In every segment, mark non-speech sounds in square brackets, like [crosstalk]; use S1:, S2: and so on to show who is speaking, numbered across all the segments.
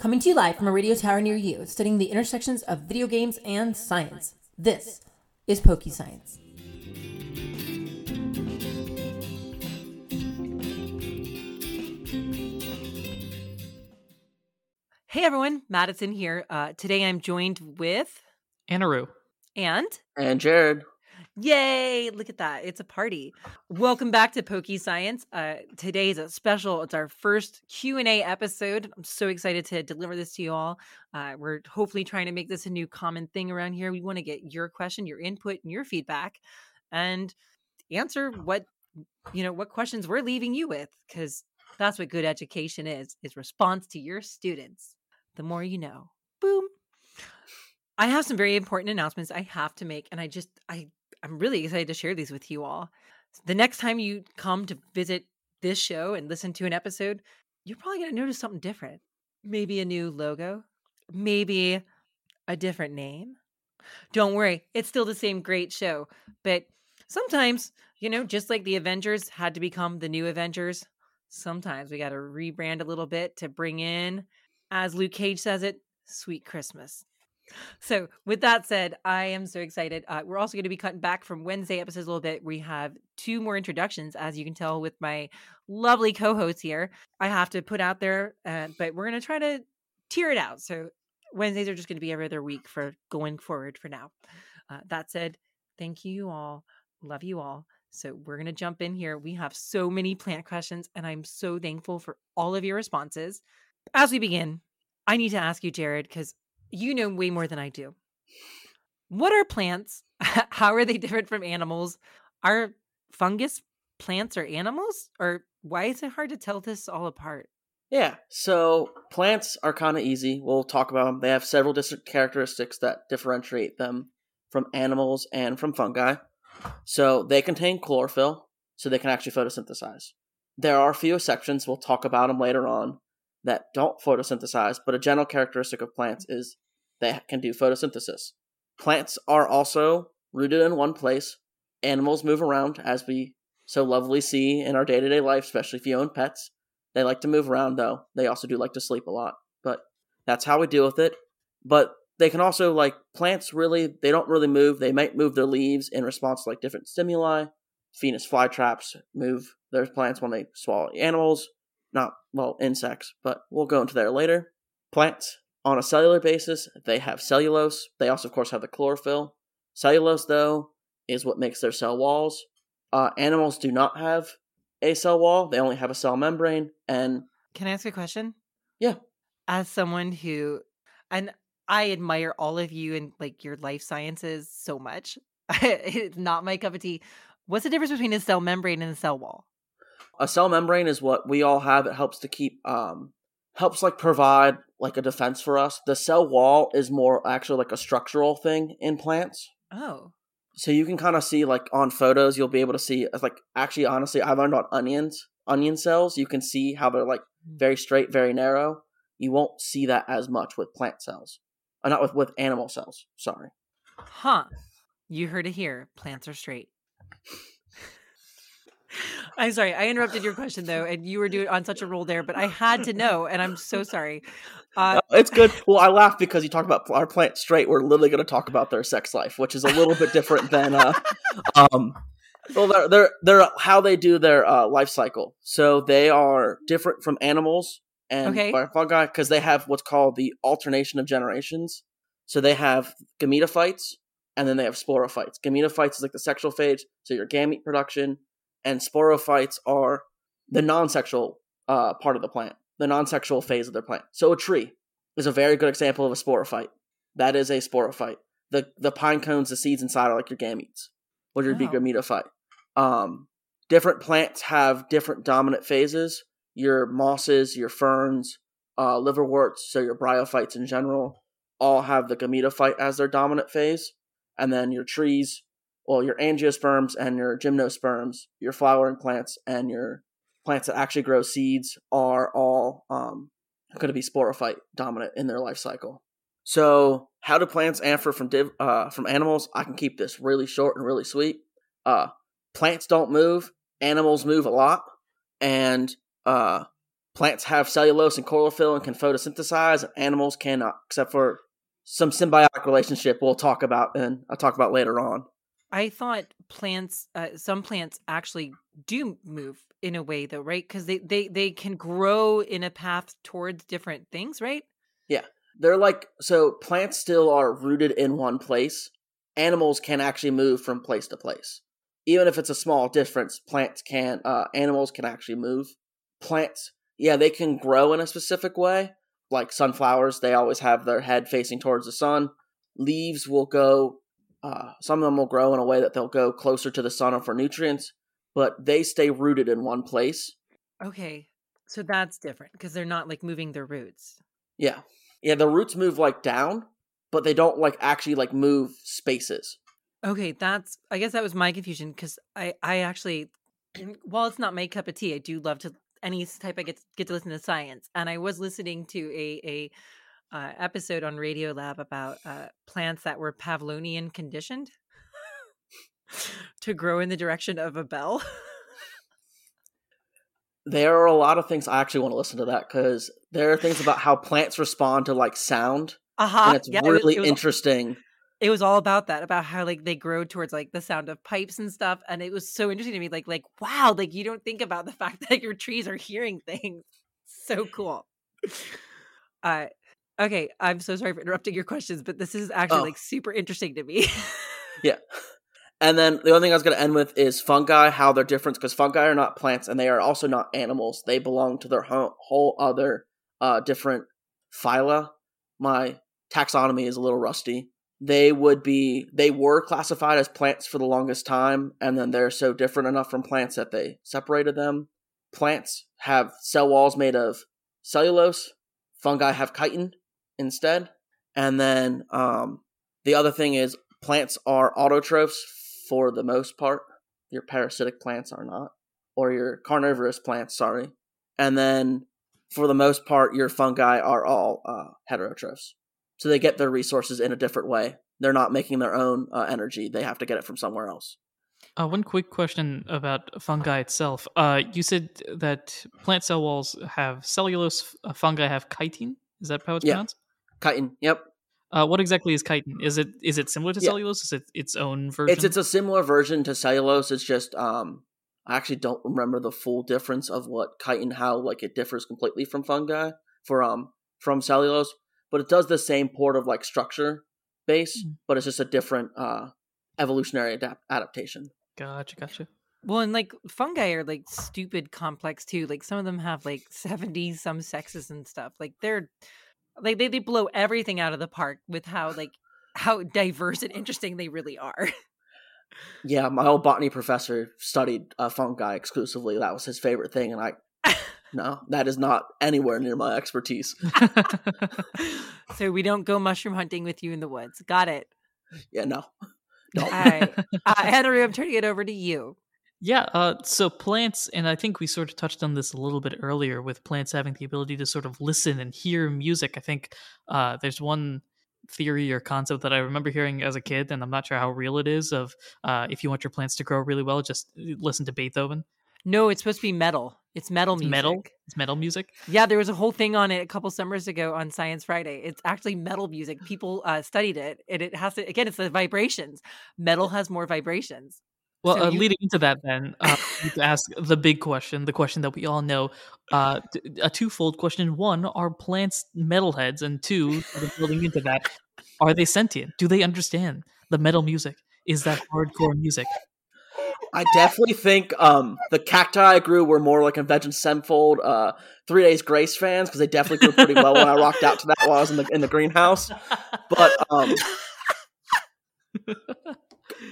S1: Coming to you live from a radio tower near you, studying the intersections of video games and science. This is Pokey Science. Hey everyone, Madison here. Uh, today I'm joined with
S2: Anaru
S1: and
S3: and Jared.
S1: Yay! Look at that. It's a party. Welcome back to Pokey Science. Uh, today is a special. It's our first Q&A episode. I'm so excited to deliver this to you all. Uh, we're hopefully trying to make this a new common thing around here. We want to get your question, your input, and your feedback and answer what you know what questions we're leaving you with because that's what good education is is response to your students the more you know boom i have some very important announcements i have to make and i just i I'm really excited to share these with you all. The next time you come to visit this show and listen to an episode, you're probably going to notice something different. Maybe a new logo, maybe a different name. Don't worry, it's still the same great show. But sometimes, you know, just like the Avengers had to become the new Avengers, sometimes we got to rebrand a little bit to bring in, as Luke Cage says it, sweet Christmas. So, with that said, I am so excited. Uh, we're also going to be cutting back from Wednesday episodes a little bit. We have two more introductions, as you can tell with my lovely co hosts here. I have to put out there, uh, but we're going to try to tear it out. So, Wednesdays are just going to be every other week for going forward for now. Uh, that said, thank you all. Love you all. So, we're going to jump in here. We have so many plant questions, and I'm so thankful for all of your responses. As we begin, I need to ask you, Jared, because you know way more than I do. What are plants? [laughs] How are they different from animals? Are fungus plants or animals? Or why is it hard to tell this all apart?
S3: Yeah, so plants are kind of easy. We'll talk about them. They have several different characteristics that differentiate them from animals and from fungi. So they contain chlorophyll, so they can actually photosynthesize. There are a few exceptions. We'll talk about them later on that don't photosynthesize, but a general characteristic of plants is they can do photosynthesis. Plants are also rooted in one place. Animals move around, as we so lovely see in our day to day life, especially if you own pets. They like to move around, though. They also do like to sleep a lot, but that's how we deal with it. But they can also, like, plants really, they don't really move. They might move their leaves in response to, like, different stimuli. Venus flytraps move their plants when they swallow animals not, well, insects, but we'll go into there later. Plants, on a cellular basis, they have cellulose. They also, of course, have the chlorophyll. Cellulose, though, is what makes their cell walls. Uh, animals do not have a cell wall, they only have a cell membrane. And
S1: can I ask a question?
S3: Yeah.
S1: As someone who, and I admire all of you and like your life sciences so much. it's [laughs] not my cup of tea. What's the difference between a cell membrane and a cell wall?
S3: A cell membrane is what we all have. It helps to keep um helps like provide like a defense for us. The cell wall is more actually like a structural thing in plants.
S1: Oh.
S3: So you can kind of see like on photos you'll be able to see as like actually honestly I've learned on onions, onion cells, you can see how they're like hmm. very straight, very narrow. You won't see that as much with plant cells. Uh, not with with animal cells, sorry.
S1: Huh. You heard it here. Plants are straight. I'm sorry, I interrupted your question though, and you were doing on such a roll there, but I had to know, and I'm so sorry.
S3: Uh, it's good. Well, I laughed because you talked about our plant straight. We're literally going to talk about their sex life, which is a little bit different than, uh, [laughs] um, well, they're, they're they're how they do their uh, life cycle. So they are different from animals and
S1: okay.
S3: fungi because they have what's called the alternation of generations. So they have gametophytes and then they have sporophytes. Gametophytes is like the sexual phase, so your gamete production and sporophytes are the non-sexual uh, part of the plant, the non-sexual phase of their plant. So a tree is a very good example of a sporophyte. That is a sporophyte. The the pine cones, the seeds inside are like your gametes, would oh. be gametophyte. Um, different plants have different dominant phases. Your mosses, your ferns, uh, liverworts, so your bryophytes in general, all have the gametophyte as their dominant phase, and then your trees well, your angiosperms and your gymnosperms, your flowering plants and your plants that actually grow seeds are all um, going to be sporophyte dominant in their life cycle. So, how do plants answer from div- uh, from animals? I can keep this really short and really sweet. Uh, plants don't move, animals move a lot, and uh, plants have cellulose and chlorophyll and can photosynthesize. Animals cannot, except for some symbiotic relationship we'll talk about and I'll talk about later on.
S1: I thought plants, uh, some plants actually do move in a way though, right? Because they, they they can grow in a path towards different things, right?
S3: Yeah, they're like so plants still are rooted in one place. Animals can actually move from place to place, even if it's a small difference. Plants can, uh, animals can actually move. Plants, yeah, they can grow in a specific way. Like sunflowers, they always have their head facing towards the sun. Leaves will go uh, some of them will grow in a way that they'll go closer to the sun for nutrients, but they stay rooted in one place.
S1: Okay, so that's different because they're not like moving their roots.
S3: Yeah, yeah. The roots move like down, but they don't like actually like move spaces.
S1: Okay, that's. I guess that was my confusion because I I actually, [clears throat] while it's not my cup of tea, I do love to any type I get get to listen to science, and I was listening to a a uh, episode on Radiolab about uh, plants that were Pavlovian conditioned [laughs] to grow in the direction of a bell.
S3: there are a lot of things I actually want to listen to that because there are things about how plants respond to like sound.
S1: Uh-huh.
S3: And it's yeah, really it was, it was, interesting.
S1: It was all about that, about how like they grow towards like the sound of pipes and stuff. And it was so interesting to me, like, like, wow, like you don't think about the [laughs] fact that your trees are hearing things. So cool. Uh Okay, I'm so sorry for interrupting your questions, but this is actually oh. like super interesting to me.
S3: yeah. And then the only thing I was going to end with is fungi, how they're different, because fungi are not plants and they are also not animals. They belong to their whole, whole other uh, different phyla. My taxonomy is a little rusty. They would be, they were classified as plants for the longest time, and then they're so different enough from plants that they separated them. Plants have cell walls made of cellulose. Fungi have chitin, instead. And then um, the other thing is plants are autotrophs for the most part. Your parasitic plants are not, or your carnivorous plants, sorry. And then for the most part, your fungi are all uh, heterotrophs. So they get their resources in a different way. They're not making their own uh, energy, they have to get it from somewhere else.
S2: Uh, one quick question about fungi itself. Uh, you said that plant cell walls have cellulose, uh, fungi have chitin. Is that how it's yeah. pronounced?
S3: Chitin. Yep.
S2: Uh, what exactly is chitin? Is it is it similar to yeah. cellulose? Is it its own version?
S3: It's it's a similar version to cellulose. It's just um I actually don't remember the full difference of what chitin how like it differs completely from fungi for um from cellulose, but it does the same port of like structure base, mm. but it's just a different uh evolutionary adapt- adaptation.
S2: Gotcha, gotcha.
S1: Well, and like fungi are like stupid complex too. Like some of them have like 70 some sexes and stuff. Like they're like they, they blow everything out of the park with how like [sighs] how diverse and interesting they really are. [laughs]
S3: Yeah, my old botany professor studied uh, fungi exclusively. That was his favorite thing, and I [laughs] no, that is not anywhere near my expertise. [laughs]
S1: so we don't go mushroom hunting with you in the woods. Got it.
S3: Yeah, no.
S1: All right, uh, Henry, I'm turning it over to you.
S2: Yeah, uh, so plants, and I think we sort of touched on this a little bit earlier with plants having the ability to sort of listen and hear music. I think uh, there's one theory or concept that I remember hearing as a kid, and I'm not sure how real it is. Of uh, if you want your plants to grow really well, just uh, listen to Beethoven.
S1: No, it's supposed to be metal. It's metal music.
S2: Metal. It's metal music.
S1: Yeah, there was a whole thing on it a couple summers ago on Science Friday. It's actually metal music. People uh, studied it, and it has to again. It's the vibrations. Metal has more vibrations.
S2: Well, so uh, you... leading into that, then uh, you ask the big question, the question that we all know, uh, a twofold question: one, are plants metalheads? And two, building into that, are they sentient? Do they understand the metal music? Is that hardcore music?
S3: I definitely think um, the cacti I grew were more like Avenged Sevenfold, uh, Three Days Grace fans because they definitely grew pretty well when I rocked out to that while I was in the in the greenhouse. But um,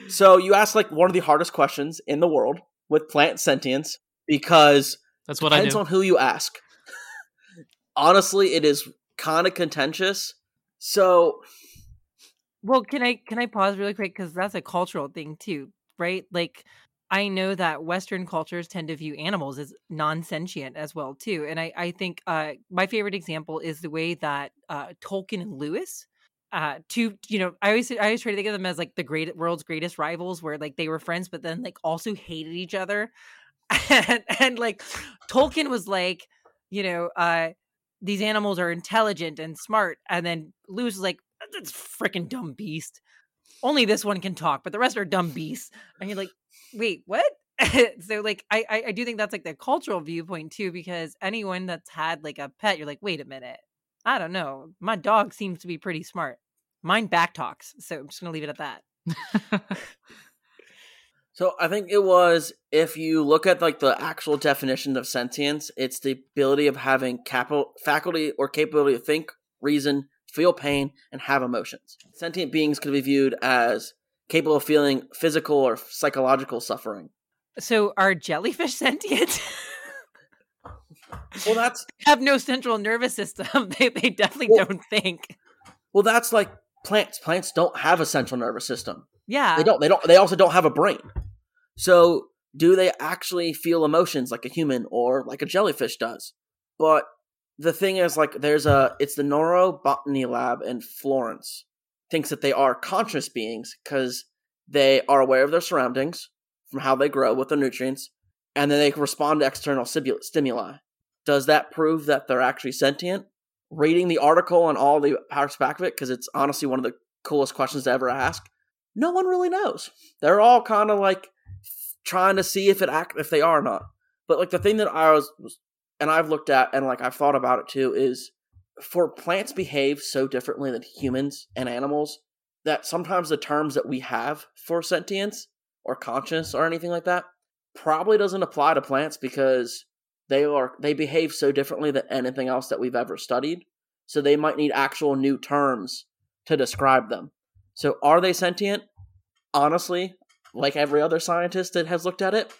S3: so you asked like one of the hardest questions in the world with plant sentience because
S2: that's what I depends
S3: on who you ask. Honestly, it is kind of contentious. So,
S1: well, can I can I pause really quick because that's a cultural thing too, right? Like I know that Western cultures tend to view animals as non-sentient as well too, and I I think uh, my favorite example is the way that uh, Tolkien and Lewis uh two you know i always i always try to think of them as like the great world's greatest rivals where like they were friends but then like also hated each other [laughs] and, and like tolkien was like you know, uh, these animals are intelligent and smart, and then Lewis is like, "That's freaking dumb beast." Only this one can talk, but the rest are dumb beasts. And you're like, wait, what? [laughs] so like I, I I do think that's like the cultural viewpoint too, because anyone that's had like a pet, you're like, wait a minute, I don't know, my dog seems to be pretty smart. Mine back talks, so I'm just gonna leave it at that. [laughs]
S3: So I think it was if you look at like the actual definition of sentience, it's the ability of having capital faculty or capability to think, reason, feel pain, and have emotions. Sentient beings can be viewed as capable of feeling physical or psychological suffering.
S1: So are jellyfish [laughs] sentient?
S3: Well, that's
S1: have no central nervous system. [laughs] They they definitely
S3: Well-
S1: don't think.
S3: well, that's like plants. Plants don't have a central nervous system.
S1: Yeah.
S3: They don't. They don't. They also don't have a brain. So, do they actually feel emotions like a human or like a jellyfish does? But the thing is, like, there's a. It's the neurobotany lab in Florence thinks that they are conscious beings because they are aware of their surroundings from how they grow with their nutrients, and then they respond to external stimuli. Does that prove that they're actually sentient? Reading the article and all the parts back of it, because it's honestly one of the coolest questions to ever ask no one really knows. They're all kind of like trying to see if it act if they are or not. But like the thing that I was, and I've looked at and like I've thought about it too is for plants behave so differently than humans and animals that sometimes the terms that we have for sentience or conscious or anything like that probably doesn't apply to plants because they are they behave so differently than anything else that we've ever studied. So they might need actual new terms to describe them. So are they sentient? Honestly, like every other scientist that has looked at it,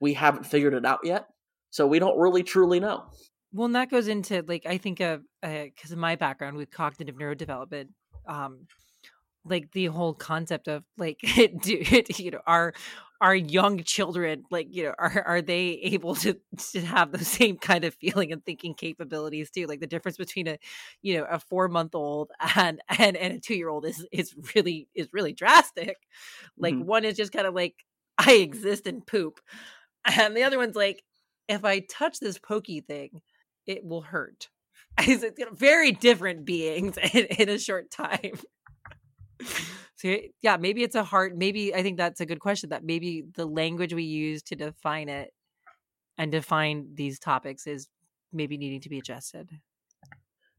S3: we haven't figured it out yet. So we don't really truly know.
S1: Well, and that goes into like I think of because of my background with cognitive neurodevelopment, um, like the whole concept of like, [laughs] do [laughs] you know, are are young children like you know are are they able to to have the same kind of feeling and thinking capabilities too? Like the difference between a you know a four month old and and and a two year old is is really is really drastic. Like
S3: Mhm.
S1: one is just kind of like I exist and poop, and the other one's like if I touch this pokey thing, it will hurt. [laughs] Is it you know, very different beings [laughs] in, in a short time? [laughs] so yeah, maybe it's a hard. Maybe I think that's a good question. That maybe the language we use to define it and define these topics is maybe needing to be adjusted.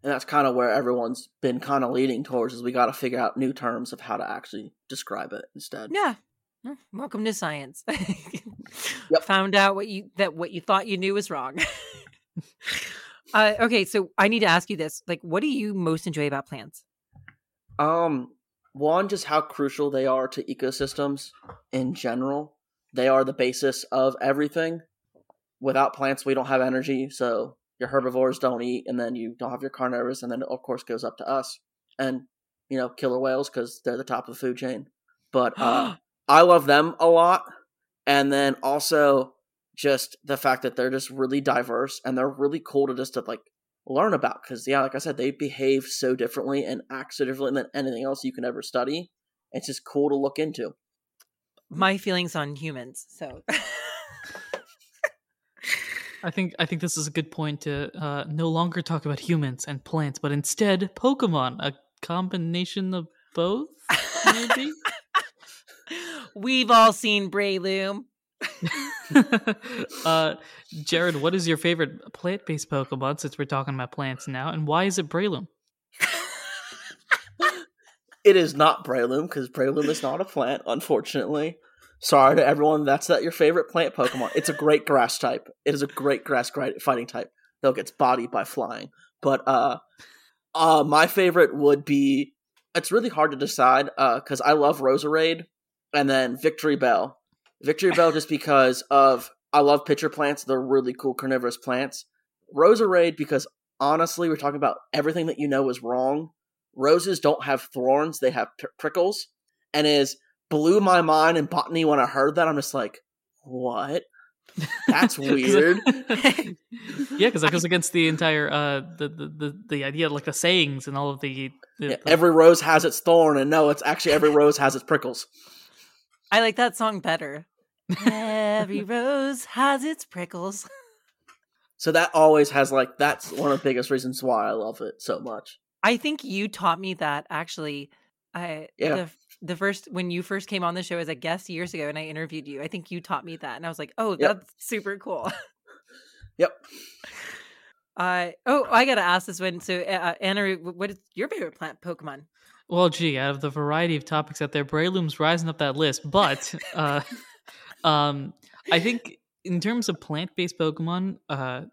S3: And that's kind of where everyone's been kind of leading towards is we got to figure out new terms of how to actually describe it instead.
S1: Yeah. Welcome to science. [laughs] Found out what you that what you thought you knew was wrong. [laughs] uh, okay, so I need to ask you this: like, what do you most enjoy about plants?
S3: Um, one, just how crucial they are to ecosystems in general. They are the basis of everything. Without plants, we don't have energy, so your herbivores don't eat, and then you don't have your carnivores, and then it of course goes up to us and you know killer whales because they're the top of the food chain. But uh, [gasps] I love them a lot, and then also just the fact that they're just really diverse and they're really cool to just to like learn about because yeah like i said they behave so differently and act so differently than anything else you can ever study it's just cool to look into
S1: My feelings on humans. So [laughs]
S2: I think I think this is a good point to uh, no longer talk about humans and plants, but instead Pokemon, a combination of both, maybe. [laughs]
S1: we've all seen Breloom. [laughs] [laughs]
S2: uh, Jared, what is your favorite plant-based Pokemon? Since we're talking about plants now, and why is it Breloom?
S3: it is not Breloom because Breloom is not a plant unfortunately. Sorry to everyone that's not your favorite plant pokemon. It's a great grass type. It is a great grass fighting type. Though it gets bodied by flying. But uh uh my favorite would be it's really hard to decide uh because i love roserade and then Victreebel Victreebel just because of i love pitcher plants. They're really cool carnivorous plants. Roserade because honestly we're talking about everything that you know is wrong. Roses don't have thorns. They have pr- prickles. And is blew my mind in botany when i heard that. I'm just like what? That's [laughs] weird. [laughs]
S2: Yeah, because that goes against the entire uh, the, the the the idea, like the sayings and all of the, the,
S3: Yeah,
S2: the-
S3: every rose has its thorn and no it's actually every rose has its prickles
S1: I like that song better. Every [laughs] rose has its prickles. [laughs]
S3: So that always has like that's one of the biggest reasons why I love it so much.
S1: I think you taught me that actually. I
S3: Yeah.
S1: the the first when you first came on the show as a guest years ago and I interviewed you. I think you taught me that, and I was like, "Oh,
S3: Yep.
S1: that's super cool." [laughs]
S3: Yep.
S1: Uh oh, I gotta ask this one. So, uh, Anna, what is your favorite plant Pokemon?
S2: Well, gee, out of the variety of topics out there, Breloom's rising up that list. But [laughs] uh, um, I think in terms of plant-based Pokemon, uh,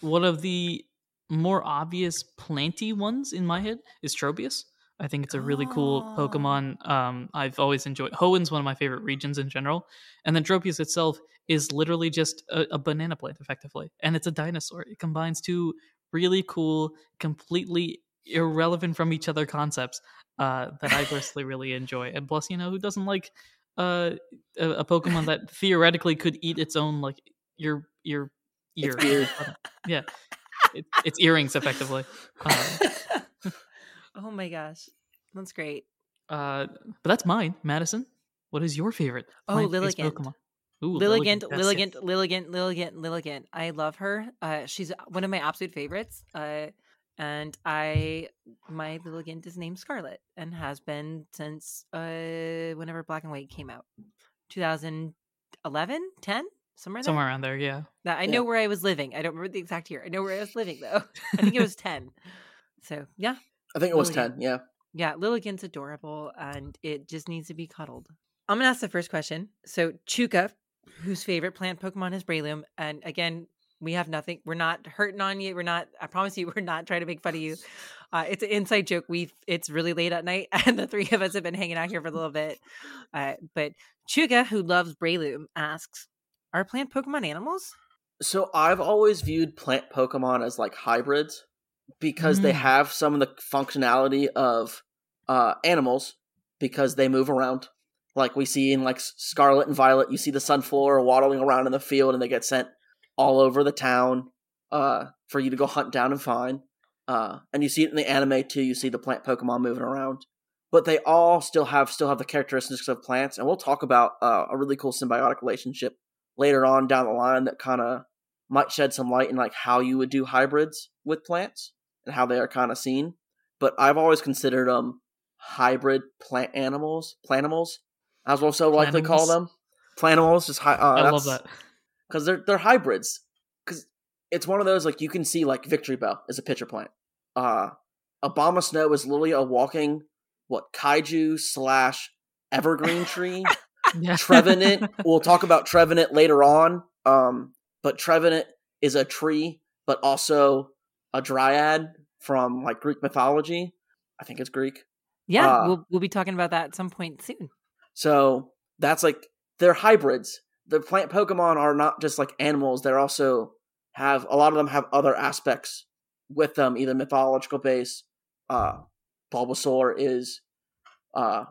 S2: one of the more obvious planty ones in my head is Tropius. I think it's a really cool
S1: Oh.
S2: Pokemon. Um, I've always enjoyed. Hoenn one of my favorite regions in general, and then Tropius itself is literally just a, a banana plant, effectively, and it's a dinosaur. It combines two really cool, completely irrelevant from each other concepts uh, that I personally really enjoy. And plus, you know, who doesn't like uh, a, a Pokemon that theoretically could eat its own like your your ear? Yeah, it, its earrings, effectively. Uh, [laughs]
S1: oh my gosh, that's great.
S2: uh, but that's mine, Madison. What is your favorite?
S1: Oh, Lilligant.
S2: Pokemon? Ooh,
S1: Lilligant,
S2: yes.
S1: Lilligant, Lilligant, Lilligant, Lilligant. I love her. Uh, she's one of my absolute favorites. Uh, and I, my Lilligant is named Scarlet and has been since uh, whenever Black and White came out, 2011, 10, somewhere there.
S2: Somewhere around there, yeah.
S1: Now, I
S3: Yeah.
S1: know where I was living. I don't remember the exact year. I know where I was living though. [laughs] I think it was 10. [laughs] So yeah,
S3: I think it was
S1: Lilligant.
S3: ten. Yeah.
S1: yeah, Lilligant's adorable and it just needs to be cuddled. I'm gonna ask the first question. So Chuka, whose favorite plant Pokemon is Breloom, and again, we have nothing. We're not hurting on you. We're not. I promise you, [laughs] we're not trying to make fun of you. [laughs] Uh, it's an inside joke. We it's really late at night, [laughs] and the three of us have been hanging out here for a little bit. Uh, but Chuga, who loves Breloom, asks, "Are plant Pokemon animals?"
S3: So I've always viewed plant Pokemon as like hybrids because they
S2: Mm.
S3: have some of the functionality of uh, animals because they move around. Like we see in like Scarlet and Violet, you see the Sunflower waddling around in the field, and they get sent all over the town uh, for you to go hunt down and find. Uh, and you see it in the anime too. You see the plant Pokemon moving around, but they all still have still have the characteristics of plants. And we'll talk about uh, a really cool symbiotic relationship later on down the line that kind of might shed some light in like how you would do hybrids with plants and how they are kind of seen. But I've always considered them hybrid plant animals, plantimals, as we'll so likely call them. Plantimals, just hy- uh,
S2: I love that.
S3: Because they're they're hybrids. Because it's one of those like you can see like Victreebel is a pitcher plant. Uh, Abomasnow is literally a walking what kaiju slash evergreen tree. [laughs]
S2: Yeah.
S3: Trevenant. we'll talk about Trevenant later on. Um, but Trevenant is a tree, but also a dryad from like Greek mythology. I think it's Greek.
S1: Yeah,
S3: Uh,
S1: we'll we'll be talking about that at some point soon.
S3: So that's like they're hybrids. The plant Pokemon are not just like animals; they're also have a lot of them have other aspects with them, either mythological base. Uh, Bulbasaur is uh,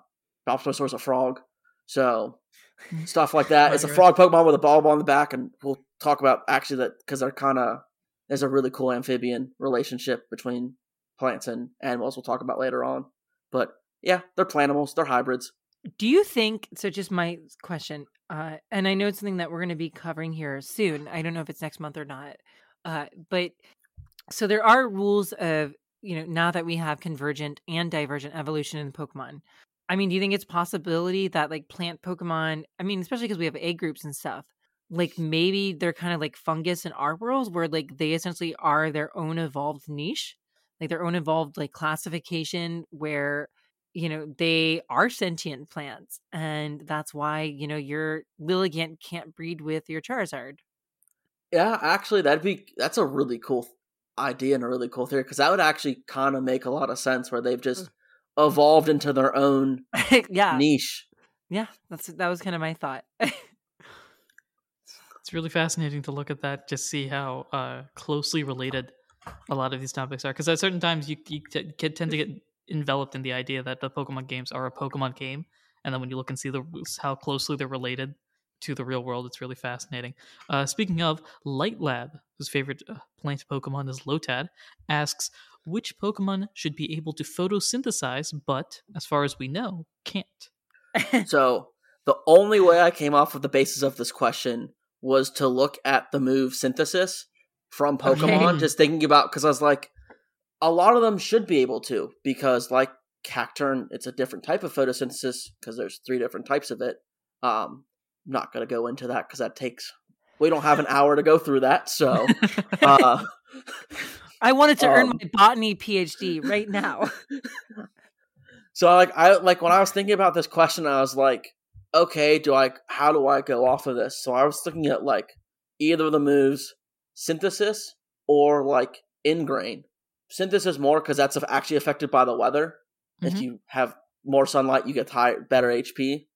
S3: Bulbasaur is a frog, so [laughs] stuff like that. It's a
S2: Right,
S3: frog Pokemon with a bulb on the back, and we'll talk about actually that because they're kind of there's a really cool amphibian relationship between plants and animals. We'll talk about later on, but yeah, they're plantimals. They're hybrids.
S1: Do you think so? Just my question, uh, and I know it's something that we're going to be covering here soon. I don't know if it's next month or not, uh, but so there are rules of you know now that we have convergent and divergent evolution in Pokemon. I mean, do you think it's possibility that like plant Pokemon? I mean, especially because we have A groups and stuff. Like maybe they're kind of like fungus in our world, where like they essentially are their own evolved niche, like their own evolved like classification, where you know they are sentient plants and that's why you know your lilligant can't breed with your charizard
S3: Yeah, actually, that'd be that's a really cool idea and a really cool theory because that would actually kind of make a lot of sense where they've just evolved into their own [laughs]
S1: yeah
S3: niche.
S1: yeah that's that was kind of my thought [laughs]
S2: It's really fascinating to look at that, just see how uh, closely related a lot of these topics are. Because at certain times, you, you t- get- tend to get enveloped in the idea that the Pokemon games are a Pokemon game, and then when you look and see the how closely they're related to the real world, it's really fascinating. Uh, speaking of, Light Lab, whose favorite uh, plant Pokemon is Lotad, asks which Pokemon should be able to photosynthesize, but as far as we know, can't. [laughs]
S3: So the only way I came off of the basis of this question was to look at the move synthesis from Pokemon.
S2: Okay.
S3: Just thinking about because I was like, a lot of them should be able to because like Cacturne, it's a different type of photosynthesis because there's three different types of it. Um, I'm not gonna go into that because that takes. We don't have an [laughs] hour to go through that, so. [laughs] Uh,
S1: I wanted to earn
S3: Um,
S1: my botany PhD right now. [laughs]
S3: So like I like when I was thinking about this question, I was like, okay, do I how do I go off of this? So I was looking at like either of the moves, synthesis or like ingrain. Synthesis more because that's actually affected by the weather. If
S2: Mhm.
S3: you have more sunlight, you get higher, better HP.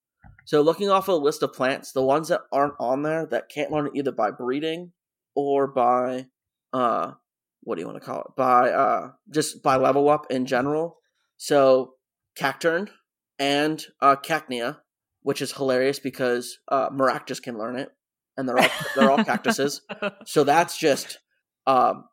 S3: So looking off a list of plants, the ones that aren't on there that can't learn it either by breeding or by uh what do you want to call it? By uh just by level up in general. So Cacturne and uh Cacnea, which is hilarious because uh Maractus can learn it. And they're all they're all [laughs] cactuses. So that's just um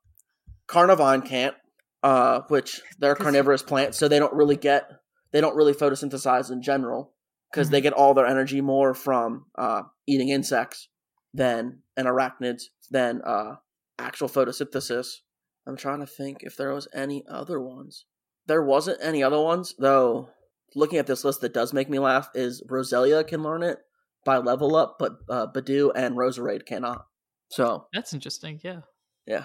S3: Carnivine can't, uh, which they're carnivorous plants, so they don't really get they don't really photosynthesize in general because they get all their energy more from uh, eating insects than and arachnids than uh, actual photosynthesis. I'm trying to think if there was any other ones. There wasn't any other ones though. Looking at this list, that does make me laugh. Is Roselia can learn it by level up, but uh, Budew and Roserade cannot. So
S2: That's interesting. Yeah.
S3: yeah.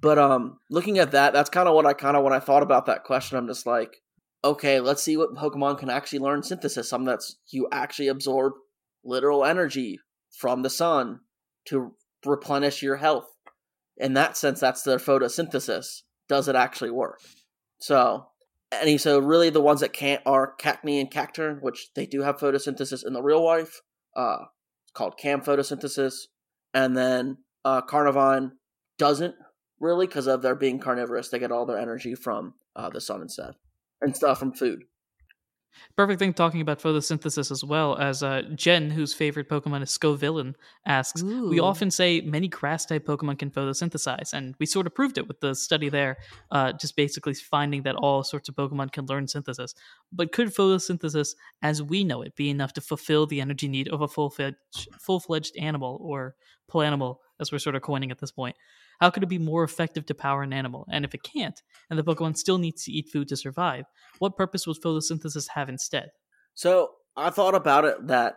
S3: But um looking at that, that's kind of what I kind of when I thought about that question, I'm just like, okay, let's see what Pokemon can actually learn synthesis. Some that's you actually absorb literal energy from the sun to replenish your health. In that sense, that's their photosynthesis. Does it actually work? So and so really the ones that can't are Cacnea and Cacturne, which they do have photosynthesis in the real life. Uh it's called CAM photosynthesis. And then uh Carnivine doesn't really because of their being carnivorous. They get all their energy from uh, the sun instead, and stuff from food.
S2: Perfect thing talking about photosynthesis as well as uh, Jen, whose favorite Pokemon is Scovillain, asks. We often say many grass type Pokemon can photosynthesize, and we sort of proved it with the study there, uh, just basically finding that all sorts of Pokemon can learn synthesis. But could photosynthesis, as we know it, be enough to fulfill the energy need of a full-fledged, full fledged animal or planimal, as we're sort of coining at this point? How could it be more effective to power an animal? And if it can't, and the Pokemon still needs to eat food to survive, what purpose would photosynthesis have instead?
S3: So I thought about it that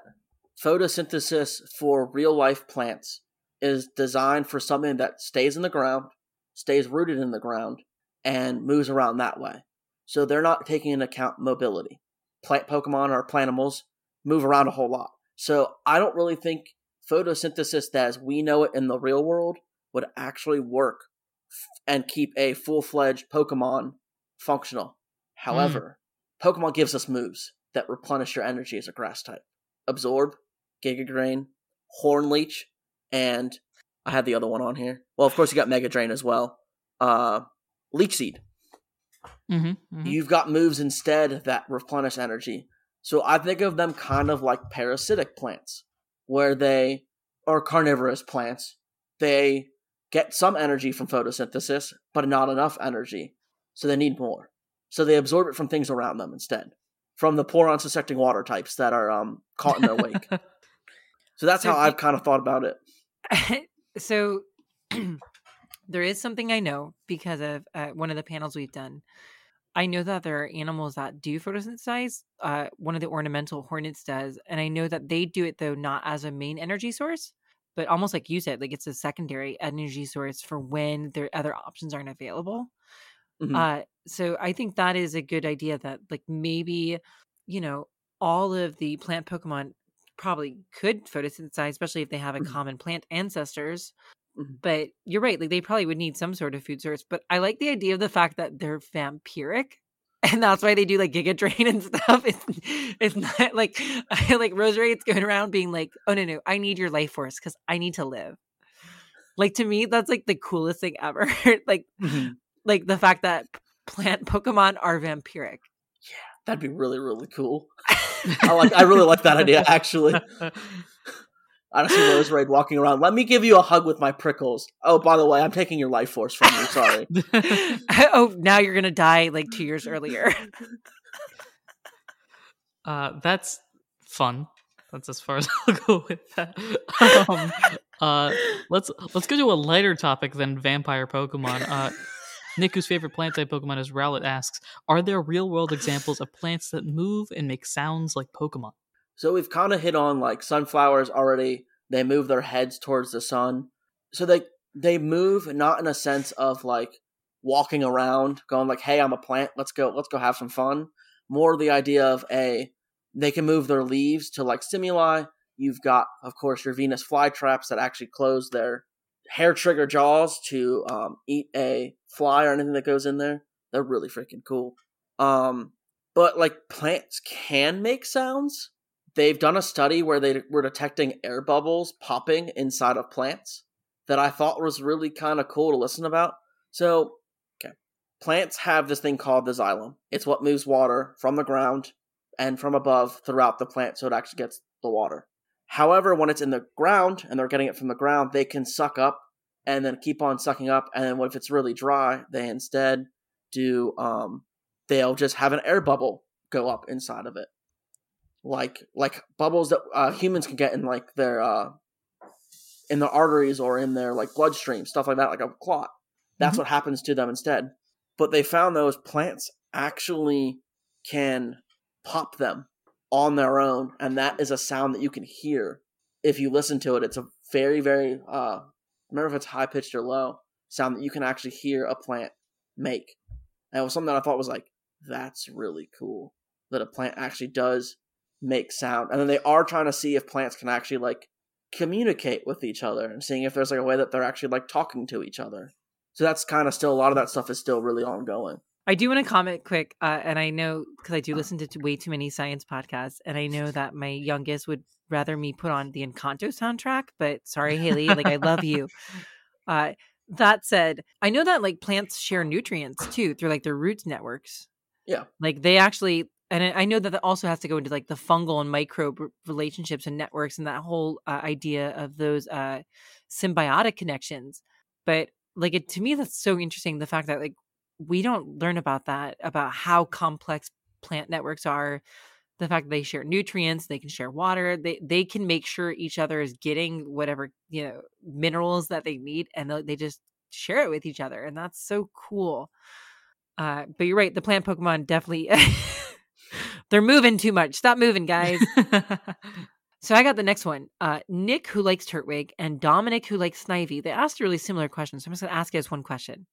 S3: photosynthesis for real life plants is designed for something that stays in the ground, stays rooted in the ground, and moves around that way. So they're not taking into account mobility. Plant Pokemon or plantimals move around a whole lot. So I don't really think photosynthesis as we know it in the real world would actually work and keep a full fledged Pokemon functional. However, Pokemon gives us moves that replenish your energy as a grass type. Absorb, Giga Drain, Horn Leech, and I had the other one on here. Well, of course you got Mega Drain as well. Uh Leech Seed.
S2: Mm-hmm,
S3: You've got moves instead that replenish energy. So I think of them kind of like parasitic plants, where they are carnivorous plants. They get some energy from photosynthesis, but not enough energy. So they need more. So they absorb it from things around them instead. From the poor unsuspecting water types that are um, caught in their wake. [laughs] So that's
S1: So
S3: how I've kind of thought about it. [laughs]
S1: so [clears throat] there is something I know because of uh, one of the panels we've done. I know that there are animals that do photosynthesize. Uh, one of the oriental hornets does, and I know that they do it though not as a main energy source, but almost like you said, like it's a secondary energy source for when their other options aren't available.
S3: Mhm.
S1: Uh, so I think that is a good idea. That like maybe you know all of the plant Pokemon probably could photosynthesize, especially if they have a
S3: Mhm.
S1: common plant ancestors.
S3: Mhm.
S1: But you're right; like they probably would need some sort of food source. But I like the idea of the fact that they're vampiric. And that's why they do like Giga Drain and stuff. [laughs] It's it's not like [laughs] like Roserade's going around being like, "Oh no, no, I need your life force because I need to live." Like to me, that's like the coolest thing ever. [laughs] like
S3: Mhm.
S1: like the fact that plant Pokemon are vampiric.
S3: Yeah, that'd be really, really cool. I like. I really like that idea. Actually, I don't see Roserade walking around. Let me give you a hug with my prickles. Oh, by the way, I'm taking your life force from you. Sorry. [laughs] [laughs]
S1: oh, now you're gonna die like two years earlier. [laughs]
S2: uh, that's fun. that's as far as I'll go with that. Um, uh, let's let's go to a lighter topic than vampire Pokemon. Uh, Nick, whose favorite plant type Pokemon is Rowlet, asks, "Are there real world examples of plants that move and make sounds like Pokemon?"
S3: So we've kind of hit on like sunflowers already. They move their heads towards the sun, so they they move not in a sense of like walking around, going like, "Hey, I'm a plant. Let's go. Let's go have some fun." More the idea of a they can move their leaves to like stimuli. You've got, of course, your Venus flytraps that actually close their hair trigger jaws to um, eat a fly or anything that goes in there. They're really freaking cool. Um, but like plants can make sounds. They've done a study where they were detecting air bubbles popping inside of plants that I thought was really kind of cool to listen about. So, okay, plants have this thing called the xylem. It's what moves water from the ground and from above throughout the plant so it actually gets the water. However, when it's in the ground and they're getting it from the ground, they can suck up and then keep on sucking up. And then if it's really dry, they instead do um they'll just have an air bubble go up inside of it, like like bubbles that uh, humans can get in like their uh in their arteries or in their like bloodstream, stuff like that, like a clot. That's mm-hmm. what happens to them instead. But they found those plants actually can pop them on their own, and that is a sound that you can hear if you listen to it. It's a very, very uh remember if it's high pitched or low sound that you can actually hear a plant make. And it was something that I thought was like, that's really cool. That a plant actually does make sound. And then they are trying to see if plants can actually like communicate with each other and seeing if there's like a way that they're actually like talking to each other. So that's kind of still a lot of that stuff is still really ongoing.
S1: I do want to comment quick, uh, and I know because I do listen to way too many science podcasts, and I know that my youngest would rather me put on the Encanto soundtrack. But sorry, Haley, like I love you. [laughs] Uh, that said, I know that like plants share nutrients too through like their roots networks.
S3: Yeah,
S1: like they actually, and I know that that also has to go into like the fungal and microbe relationships and networks and that whole uh, idea of those uh, symbiotic connections. But like it to me, that's so interesting. The fact that like we don't learn about that about how complex plant networks are the fact that they share nutrients they can share water they they can make sure each other is getting whatever you know minerals that they need and they just share it with each other and that's so cool uh but you're right the plant pokemon definitely [laughs] they're moving too much stop moving guys [laughs] so i got the next one uh nick who likes turtwig and dominic who likes snivy they asked a really similar question so i'm just going to ask you guys one question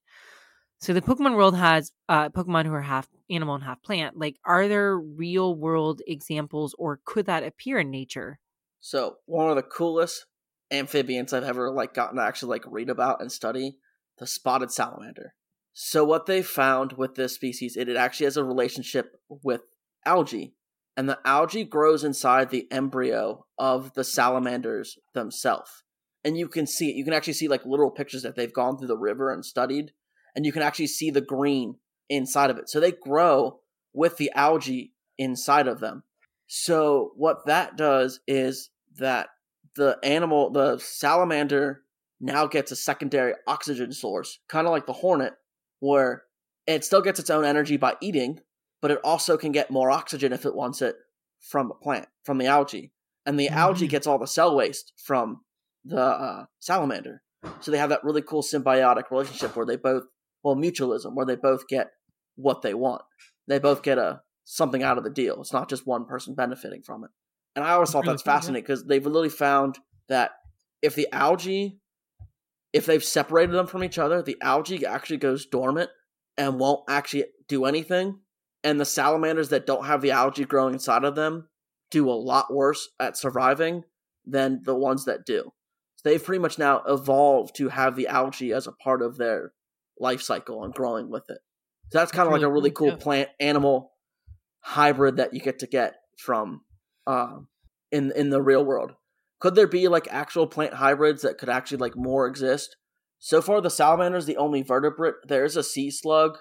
S1: so the Pokemon world has uh, Pokemon who are half animal and half plant. Like, are there real world examples, or could that appear in nature?
S3: So one of the coolest amphibians I've ever like gotten to actually like read about and study the spotted salamander. So what they found with this species, it, it actually has a relationship with algae, and the algae grows inside the embryo of the salamanders themselves. And you can see it. You can actually see like literal pictures that they've gone through the river and studied and you can actually see the green inside of it. So they grow with the algae inside of them. So what that does is that the animal, the salamander, now gets a secondary oxygen source, kind of like the hornet, where it still gets its own energy by eating, but it also can get more oxygen if it wants it from a plant, from the algae. And the mm-hmm. algae gets all the cell waste from the uh, salamander. So they have that really cool symbiotic relationship where they both well mutualism where they both get what they want. They both get a something out of the deal. It's not just one person benefiting from it. And I always thought that's fascinating because they've literally found that if the algae, if they've separated them from each other, the algae actually goes dormant and won't actually do anything. And the salamanders that don't have the algae growing inside of them do a lot worse at surviving than the ones that do. So they've pretty much now evolved to have the algae as a part of their life cycle and growing with it. So that's kind of like a really cool yeah. plant animal hybrid that you get to get from uh, in in the real world. Could there be like actual plant hybrids that could actually like more exist? So far, the salamander is the only vertebrate. There's a sea slug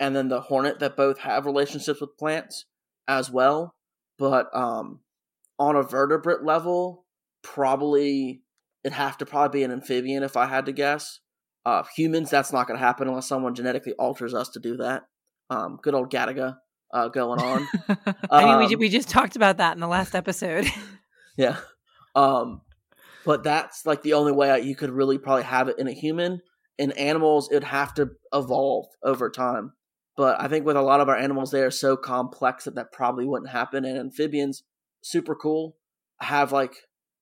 S3: and then the hornet that both have relationships with plants as well. But um, on a vertebrate level, probably it'd have to probably be an amphibian if I had to guess. Uh, humans, that's not going to happen unless someone genetically alters us to do that. Um, good old Galaga uh, going on. [laughs]
S1: I mean, we, um, we just talked about that in the last episode. [laughs]
S3: Yeah. Um, but that's like the only way you could really probably have it in a human. In animals, it'd have to evolve over time. But I think with a lot of our animals, they are so complex that that probably wouldn't happen. And amphibians, super cool, have like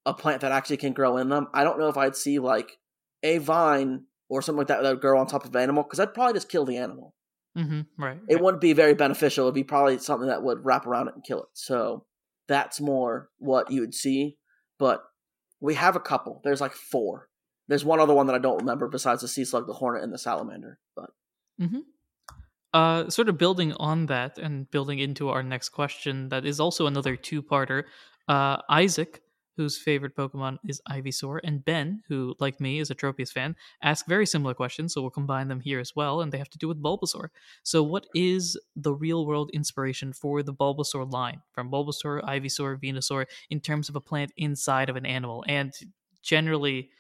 S3: a plant that actually can grow in them. I don't know if I'd see like a vine or something like that that would grow on top of an animal because I'd probably just kill the animal.
S2: Mm-hmm, right.
S3: It
S2: right.
S3: wouldn't be very beneficial. It'd be probably something that would wrap around it and kill it. So that's more what you would see. But we have a couple. There's like four. There's one other one that I don't remember besides the sea slug, the hornet, and the salamander. But
S2: Mm-hmm. Uh, sort of building on that and building into our next question, that is also another two-parter. Uh, Isaac, whose favorite Pokemon is Ivysaur, and Ben, who, like me, is a Tropius fan, ask very similar questions, so we'll combine them here as well, and they have to do with Bulbasaur. So, what is the real-world inspiration for the Bulbasaur line, from Bulbasaur, Ivysaur, Venusaur, in terms of a plant inside of an animal? And generally,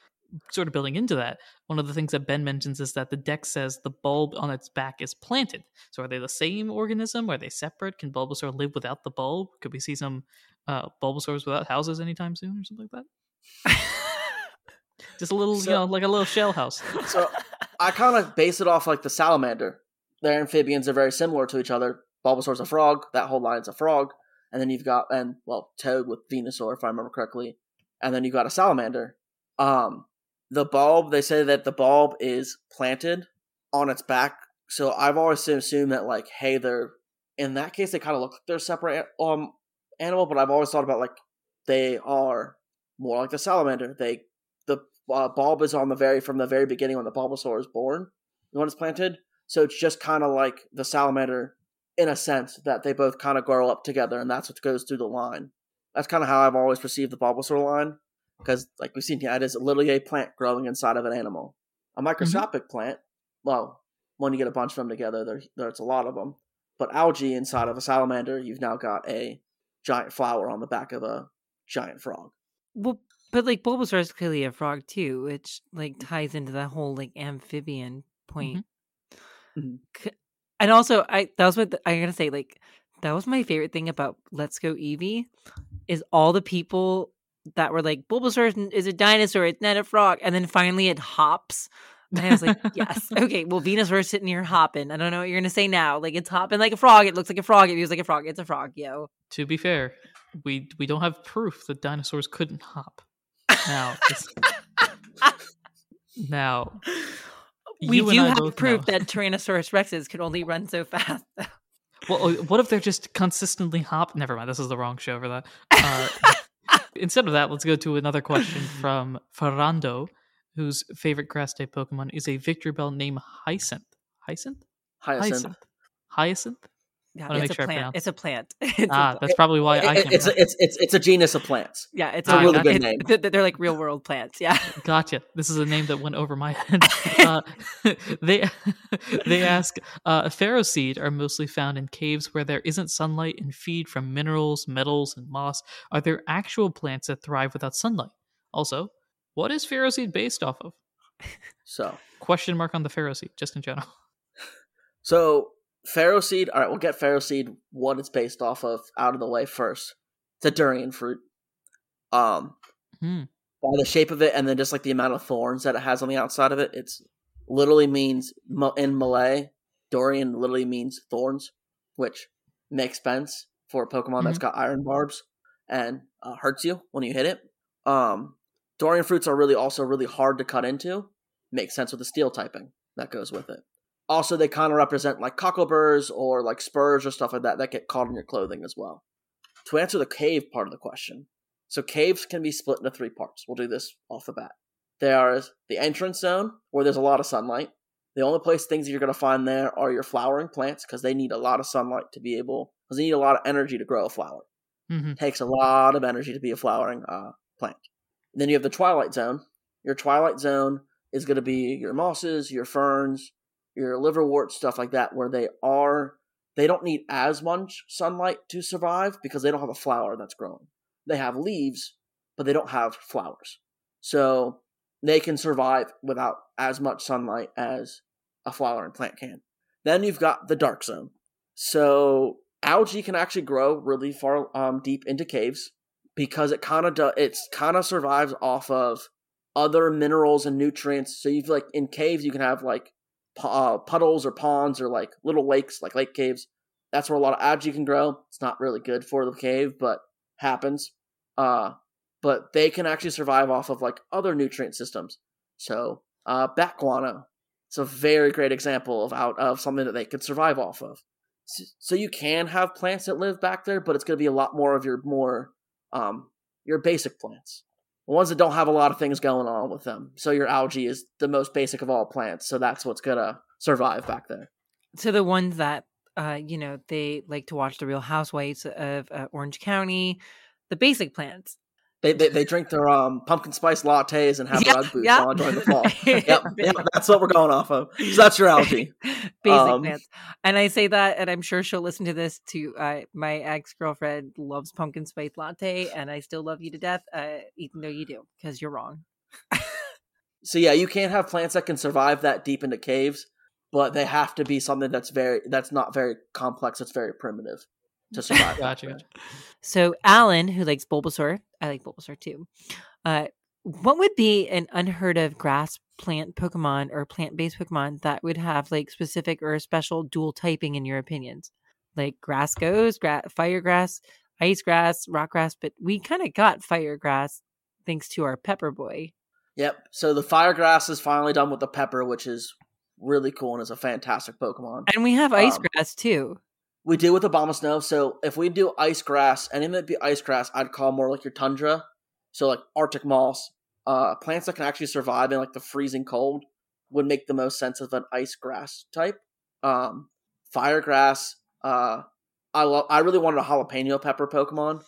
S2: sort of building into that, one of the things that Ben mentions is that the dex says the bulb on its back is planted. So are they the same organism? Are they separate? Can Bulbasaur live without the bulb? Could we see some uh, Bulbasaurs without houses anytime soon or something like that? Just a little,
S3: So-
S2: you know, like a little shell house. [laughs]
S3: so I kind of base it off like the salamander. Their amphibians are very similar to each other. Bulbasaur's a frog. That whole line's a frog. And then you've got and well Toad with Venusaur, if I remember correctly. And then you've got a salamander. Um, the bulb. They say that the bulb is planted on its back. So I've always assumed that like, hey, they're in that case they kind of look like they're separate um animal. But I've always thought about like they are more like the salamander. They the uh, bulb is on the very from the very beginning when the Bulbasaur is born when it's planted. So it's just kind of like the salamander in a sense that they both kind of grow up together, and that's what goes through the line. That's kind of how I've always perceived the Bulbasaur line, because like we've seen, yeah, it is literally a plant growing inside of an animal, a microscopic plant. Well, when you get a bunch of them together, there, there's a lot of them. But algae inside of a salamander, you've now got a giant flower on the back of a giant frog.
S1: Well, but like Bulbasaur is clearly a frog too, which like ties into that whole like amphibian point.
S3: Mhm.
S1: And also, I that was what the- I gotta say. Like that was my favorite thing about Let's Go Eevee is all the people that were like Bulbasaur is- a dinosaur, it's not a frog, and then finally it hops. And I was like, [laughs] yes, okay. Well, Venusaur is sitting here hopping. I don't know what you're gonna say now. Like it's hopping like a frog. It looks like a frog. It feels like a frog. It's a frog, yo.
S2: To be fair, we we don't have proof that dinosaurs couldn't hop. Now, [laughs] now
S1: We do have proof
S2: know.
S1: that [laughs] Tyrannosaurus rexes could only run so fast.
S2: Well, uh, what if they're just consistently hop? Never mind. This is the wrong show for that. Uh, instead of that, let's go to another question [laughs] from Ferrando, whose favorite grass type Pokemon is a Victreebel named Hyacinth. Hyacinth?
S3: Hyacinth.
S2: Hyacinth?
S1: Yeah, it's a
S2: sure
S1: plant. It's a plant. [laughs] It's a
S2: Ah,
S1: plant.
S2: that's probably why I
S3: It-
S2: can.
S3: it's, a, it's it's it's a genus of plants.
S1: yeah, it's
S3: It's a really good name.
S1: th- They're like real world plants. Yeah. [laughs]
S2: Gotcha. This is a name that went over my head. [laughs] Uh, they they ask, uh, Ferroseed are mostly found in caves where there isn't sunlight and feed from minerals, metals, and moss. Are there actual plants that thrive without sunlight? Also, what is Ferroseed based off of?
S3: So
S2: Question mark on the Ferroseed, just in general.
S3: So Ferroseed. All right, we'll get Ferroseed. What it's based off of out of the way first. It's a durian fruit. Um,
S2: Hmm.
S3: by the shape of it, and then just like the amount of thorns that it has on the outside of it, it's literally means in Malay. Durian literally means thorns, which makes sense for a Pokemon that's got iron barbs and uh, hurts you when you hit it. Um, durian fruits are really also really hard to cut into. Makes sense with the steel typing that goes with it. Also, they kind of represent like cockleburs or like spurs or stuff like that that get caught in your clothing as well. To answer the cave part of the question, so caves can be split into three parts. We'll do this off the bat. There is the entrance zone where there's a lot of sunlight. The only place things that you're going to find there are your flowering plants because they need a lot of sunlight to be able because they need a lot of energy to grow a flower.
S2: Mm-hmm.
S3: takes a lot of energy to be a flowering uh, plant. And then you have the twilight zone. Your twilight zone is going to be your mosses, your ferns, your liverwort, stuff like that, where they are they don't need as much sunlight to survive because they don't have a flower that's growing. They have leaves, but they don't have flowers. So they can survive without as much sunlight as a flowering plant can. Then you've got the dark zone. So algae can actually grow really far um, deep into caves because it kind of do, it's kind of survives off of other minerals and nutrients. So you've like in caves you can have like uh, puddles or ponds or like little lakes like lake caves. That's where a lot of algae can grow. It's not really good for the cave, but happens. Uh, but they can actually survive off of like other nutrient systems. So uh, bat guano, it's a very great example of out of something that they could survive off of. So, so you can have plants that live back there, but it's going to be a lot more of your more um, your basic plants, ones that don't have a lot of things going on with them. So your algae is the most basic of all plants. So that's what's gonna survive back there.
S1: So the ones that uh, you know they like to watch the Real Housewives of uh, Orange County, the basic plants.
S3: They, they, they drink their um pumpkin spice lattes and have
S1: Yep,
S3: Ugg boots on during the fall. [laughs] yep, yep, that's what we're going off of. So that's your algae. [laughs]
S1: basic
S3: Um,
S1: plants. And I say that, and I'm sure she'll listen to this. To uh, my ex girlfriend loves pumpkin spice latte, and I still love you to death, uh, even though you do, because you're wrong. [laughs]
S3: So yeah, you can't have plants that can survive that deep into caves, but they have to be something that's very that's not very complex. It's very primitive to survive. back
S2: Gotcha, gotcha.
S1: So Alan, who likes Bulbasaur, I like Bulbasaur too. Uh, what would be an unheard of grass plant Pokemon or plant based Pokemon that would have like specific or special dual typing in your opinions? Like grass goes, gra- fire grass, ice grass, rock grass, but we kind of got fire grass thanks to our Pepper Boy.
S3: Yep. So the fire grass is finally done with the pepper, which is really cool and is a fantastic Pokemon.
S1: And we have ice
S3: Um,
S1: grass too.
S3: We deal with Abomasnow. So if we do ice grass, anything that'd be ice grass, I'd call more like your tundra. So like Arctic moss, uh, plants that can actually survive in like the freezing cold would make the most sense of an ice grass type. Um, fire grass, uh, I love. I really wanted a jalapeno pepper Pokemon.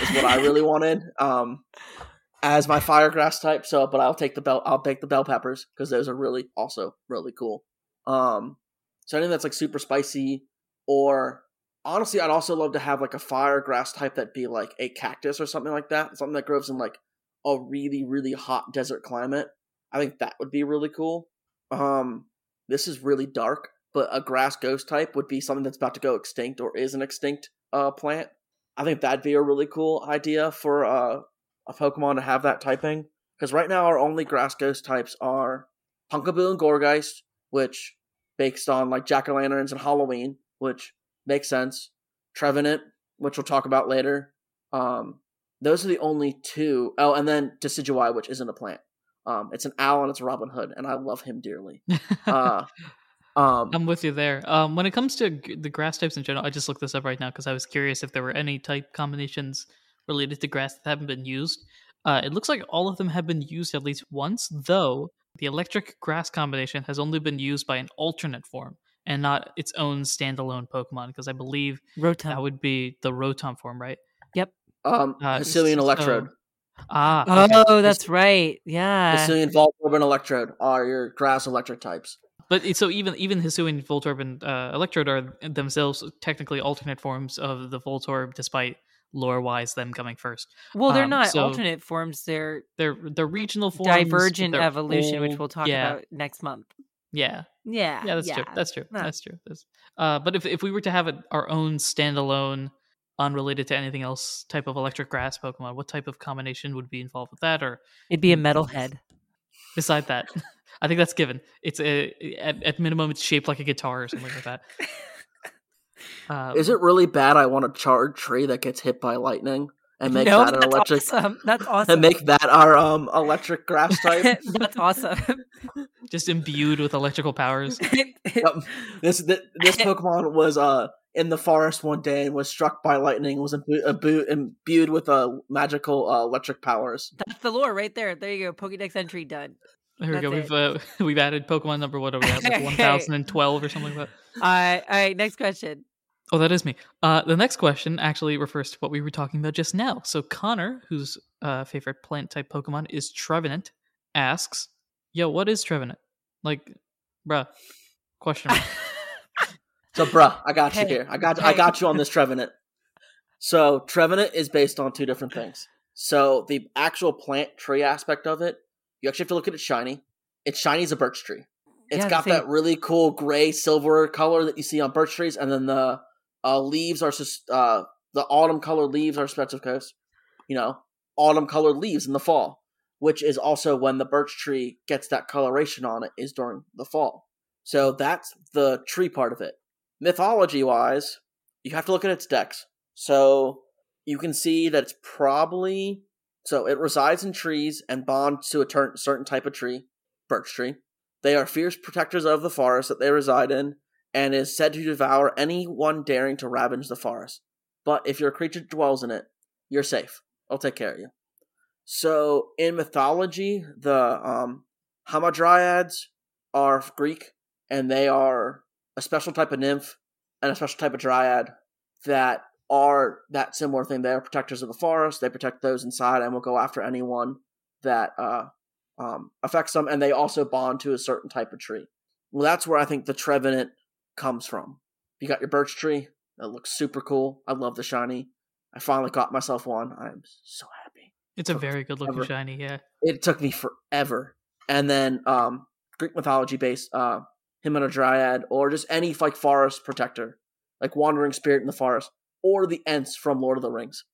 S3: Is what I really [laughs] wanted. Um, as my fire grass type. So, but I'll take the bell. I'll take the bell peppers because those are really also really cool. Um, so anything that's like super spicy, or honestly, I'd also love to have like a fire grass type that'd be like a cactus or something like that. Something that grows in like a really really hot desert climate. I think that would be really cool. Um, this is really dark, but a grass ghost type would be something that's about to go extinct or is an extinct uh plant. I think that'd be a really cool idea for uh, a Pokemon to have that typing. Because right now our only grass ghost types are Pumpkaboo and Gourgeist, which based on like jack o' lanterns and Halloween, which makes sense. Trevenant, which we'll talk about later. Um, those are the only two. Oh, and then Decidueye, which isn't a plant. Um, it's an owl and it's Robin Hood, and I love him dearly. [laughs] Uh, um,
S2: I'm with you there. Um, when it comes to g- the grass types in general, I just looked this up right now because I was curious if there were any type combinations related to grass that haven't been used. Uh, it looks like all of them have been used at least once, though the electric grass combination has only been used by an alternate form and not its own standalone Pokemon. Because I believe
S1: Rotom.
S2: that would be the Rotom form, right? Yep.
S3: Um,
S2: Uh,
S3: Hisuian
S2: so-
S3: Electrode.
S2: Ah, okay.
S1: Oh, that's right. Yeah.
S3: Hisuian Voltorb and Electrode are your grass electric types.
S2: But so even even Hisuian, Voltorb, and uh, Electrode are themselves technically alternate forms of the Voltorb, despite lore-wise them coming first.
S1: well, they're
S2: um,
S1: not
S2: so-
S1: alternate forms. They're
S2: They're they're regional forms,
S1: divergent
S2: they're
S1: evolution, which we'll talk
S2: yeah,
S1: about next month.
S2: Yeah,
S1: Yeah.
S2: yeah, that's true. That's true.
S1: No.
S2: That's true. That's, uh, but if if we were to have it, our own standalone, unrelated to anything else, type of electric grass Pokemon, what type of combination would be involved with that? Or
S1: It'd be a metal head.
S2: beside that, [laughs] I think that's given. It's a at, at minimum, it's shaped like a guitar or something like that. Um, [laughs]
S3: Is it really bad? I want a charred tree that gets hit by lightning and [laughs] make
S1: no,
S3: that an electric
S1: awesome. That's [laughs] awesome.
S3: and make that our um electric grass [laughs] type.
S1: that's awesome.
S2: just imbued with electrical powers?
S3: Yep. This th- this Pokemon was uh in the forest one day and was struck by lightning. Was imbu- imbu- imbued with uh, magical uh, electric powers.
S1: That's the lore right there. There you go. Pokédex entry done.
S2: There we go.
S1: That's
S2: We've uh, we've added Pokemon number what are we at? Like one thousand and twelve or something like that.
S1: Uh, all right. Next question.
S2: Oh, that is me. Uh, the next question actually refers to what we were talking about just now. So Connor, whose uh, favorite plant type Pokemon is Trevenant, asks, "Yo, what is Trevenant? Like, bruh? Question mark. [laughs]
S3: So, bruh, I got you here. I got I got you on this [laughs] Trevenant. So, Trevenant is based on two different things. So, the actual plant tree aspect of it, you actually have to look at it shiny. It's shiny as a birch tree. It's
S1: Yeah,
S3: got
S1: same.
S3: that really cool gray silver color that you see on birch trees, and then the uh, leaves are uh, the autumn colored leaves are Spectacles. you know, autumn colored leaves in the fall, which is also when the birch tree gets that coloration on it is during the fall. So that's the tree part of it. Mythology wise, you have to look at its dex. So you can see that it's probably so it resides in trees and bonds to a ter- certain type of tree, birch tree. They are fierce protectors of the forest that they reside in, and is said to devour anyone daring to ravage the forest. But if your creature dwells in it, you're safe. I'll take care of you. So in mythology, the um, Hamadryads are Greek, and they are a special type of nymph and a special type of dryad that are that similar thing. They are protectors of the forest. They protect those inside and will go after anyone that uh, um, affects them. And they also bond to a certain type of tree. Well, that's where I think the Trevenant comes from. You got your birch tree. That looks super cool. I love the shiny. I finally got myself one. I'm so happy.
S2: It's a very good looking shiny, yeah.
S3: It took me forever. And then um, Greek mythology based uh, Hamadryad or just any like forest protector, like wandering spirit in the forest or the Ents from Lord of the Rings.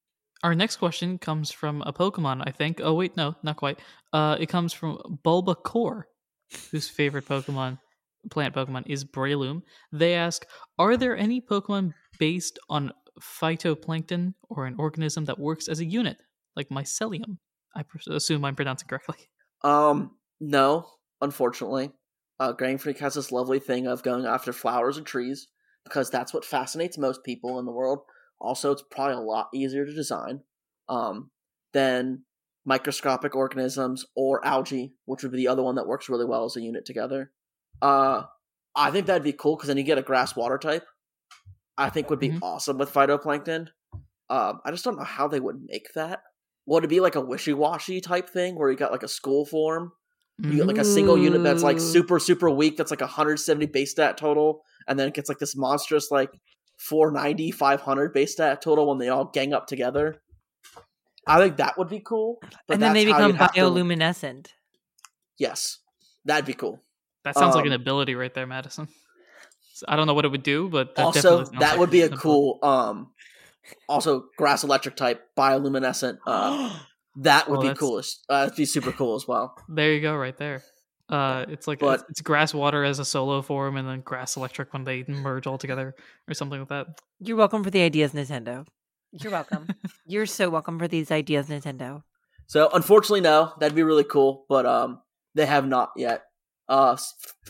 S2: Our next question comes from a Pokemon, I think. Oh wait, no, not quite. Uh, it comes from Bulbacore, whose favorite Pokemon, plant Pokemon, is Breloom. They ask, are there any Pokemon based on phytoplankton or an organism that works as a unit, like mycelium? I assume I'm pronouncing correctly.
S3: Um, no, unfortunately. Uh, Game Freak has this lovely thing of going after flowers and trees because that's what fascinates most people in the world. Also, it's probably a lot easier to design um, than microscopic organisms or algae, which would be the other one that works really well as a unit together. Uh, I think that'd be cool because then you get a grass water type. I think would be mm-hmm. awesome with phytoplankton. Um, I just don't know how they would make that. Would it be like a wishy washy type thing where you got like a school form? You get like a single unit that's like super super weak. That's like 170 base stat total, and then it gets like this monstrous like 490, 500 base stat total when they all gang up together. I think that would be cool.
S1: And then they become bioluminescent.
S3: To... Yes, that'd be cool.
S2: That sounds um, like an um, ability right there, Madison. I don't know what it would do, but
S3: that also that like would be a cool. Um, also, grass electric type bioluminescent. Uh, [gasps] that would oh, be coolest. Uh, that'd be super cool as well.
S2: There you go, right there. Uh, it's like but, it's, it's, grass water as a solo form, and then grass electric when they merge all together, or something like that.
S1: You're welcome for the ideas, Nintendo. You're welcome. You're so welcome for these ideas, Nintendo.
S3: So, unfortunately, no, that'd be really cool, but um, they have not yet. Uh,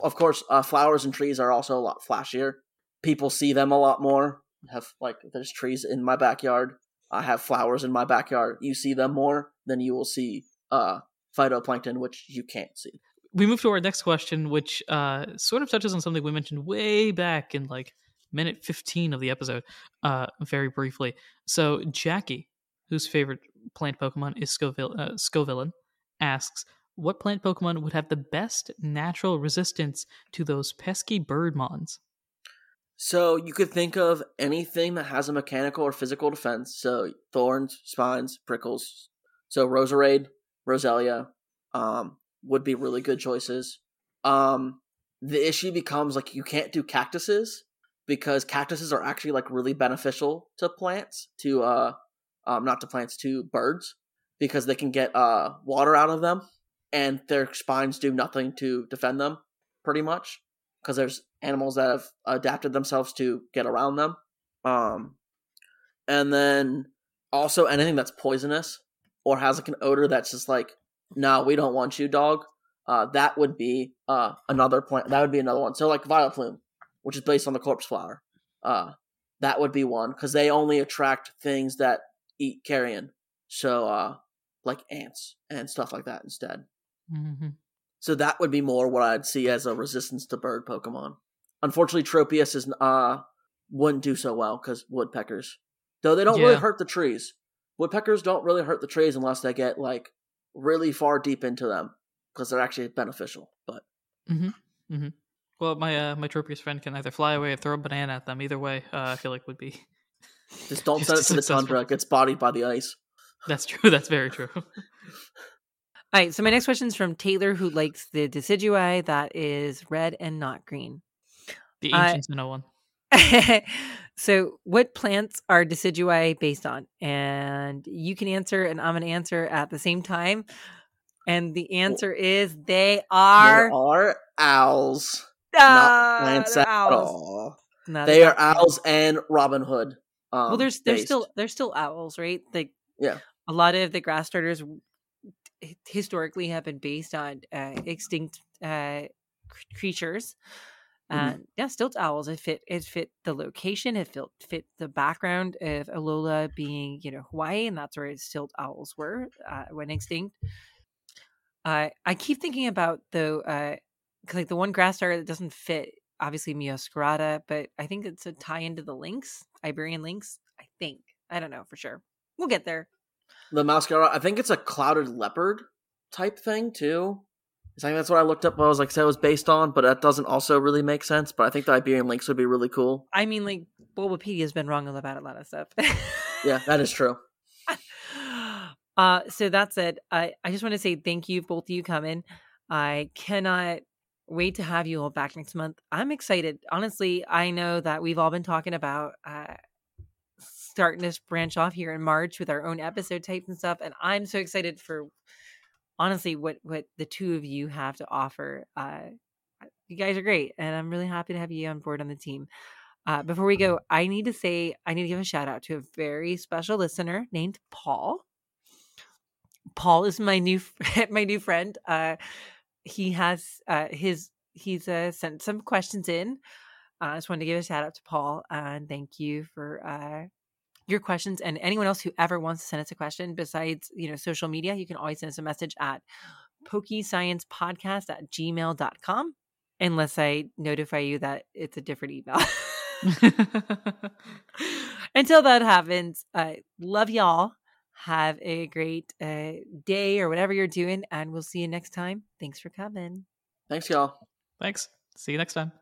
S3: of course, uh, flowers and trees are also a lot flashier. People see them a lot more. Have like there's trees in my backyard. I have flowers in my backyard. You see them more than you will see uh phytoplankton, which you can't see
S2: we move to our next question, which uh, sort of touches on something we mentioned way back in like minute 15 of the episode, uh, very briefly. So, Jackie, whose favorite plant Pokemon is Scoville, uh, Scovillain, asks, What plant Pokemon would have the best natural resistance to those pesky Birdmons?
S3: So, you could think of anything that has a mechanical or physical defense. So, thorns, spines, prickles. So, Roserade, Roselia, um, would be really good choices. Um, the issue becomes like you can't do cactuses because cactuses are actually like really beneficial to plants to uh um not to plants to birds because they can get uh water out of them and their spines do nothing to defend them pretty much because there's animals that have adapted themselves to get around them um and then also anything that's poisonous or has like an odor that's just like no, we don't want you, dog. Uh, that would be uh, another plant. That would be another one. So like Vileplume, which is based on the corpse flower. Uh, that would be one because they only attract things that eat carrion. So uh, like ants and stuff like that instead.
S2: Mm-hmm.
S3: So that would be more what I'd see as a resistance to bird Pokemon. Unfortunately, Tropius is uh wouldn't do so well because woodpeckers, though they don't yeah. really hurt the trees. Woodpeckers don't really hurt the trees unless they get like really far deep into them because they're actually beneficial. But
S2: mm-hmm. Mm-hmm. well, my uh, my Tropius friend can either fly away or throw a banana at them. Either way, uh, I feel like would be.
S3: Just don't [laughs] send it to the tundra. It gets bodied by the ice.
S2: That's true. That's very true. [laughs]
S1: All right. So my next question is from Taylor, who likes the Decidueye that is red and not green.
S2: The ancients uh, know one. [laughs]
S1: so, what plants are Decidueye based on? And you can answer, and I'm going to answer at the same time. And the answer is they are.
S3: They are owls.
S1: Uh,
S3: not plants
S1: they're
S3: at
S1: owls.
S3: all.
S1: No,
S3: They
S1: they're
S3: are owls and Robin Hood. Um,
S1: well, there's there's
S3: based.
S1: still there's still owls, right? Like
S3: Yeah.
S1: a lot of the grass starters h- historically have been based on uh, extinct uh, cr- creatures.
S3: Mhm.
S1: And yeah, stilt owls. It fit. It fit the location. It fit fit the background of Alola being, you know, Hawaii, and that's where stilt owls were uh, when extinct. Uh, I keep thinking about though, uh, 'cause, like the one grass starter that doesn't fit, obviously Meowscarada, but I think it's a tie into the lynx, Iberian lynx. I think I don't know for sure. We'll get there.
S3: The mascara. I think it's a clouded leopard type thing too. I think that's what I looked up. I was like, said it was based on, but that doesn't also really make sense. But I think the Iberian lynx would be really cool.
S1: I mean, like Bulbapedia's been wrong about a lot of stuff. [laughs]
S3: Yeah, that is true. [laughs]
S1: uh so that's it i i just want to say thank you both of you coming i cannot wait to have you all back next month i'm excited honestly i know that we've all been talking about uh starting to branch off here in march with our own episode types and stuff and i'm so excited for honestly what what the two of you have to offer uh you guys are great and i'm really happy to have you on board on the team uh, before we go, I need to say I need to give a shout out to a very special listener named Paul. Paul is my new [laughs] my new friend. Uh, he has uh, his he's uh, sent some questions in. Uh, I just wanted to give a shout out to Paul and thank you for uh, your questions and anyone else who ever wants to send us a question besides you know social media. You can always send us a message at pokesciencepodcast at gmail.com unless I notify you that it's a different email. [laughs] [laughs] Until that happens, I love y'all. Have a great uh, day or whatever you're doing, and we'll see you next time. Thanks for coming.
S3: Thanks, y'all.
S2: Thanks. See you next time.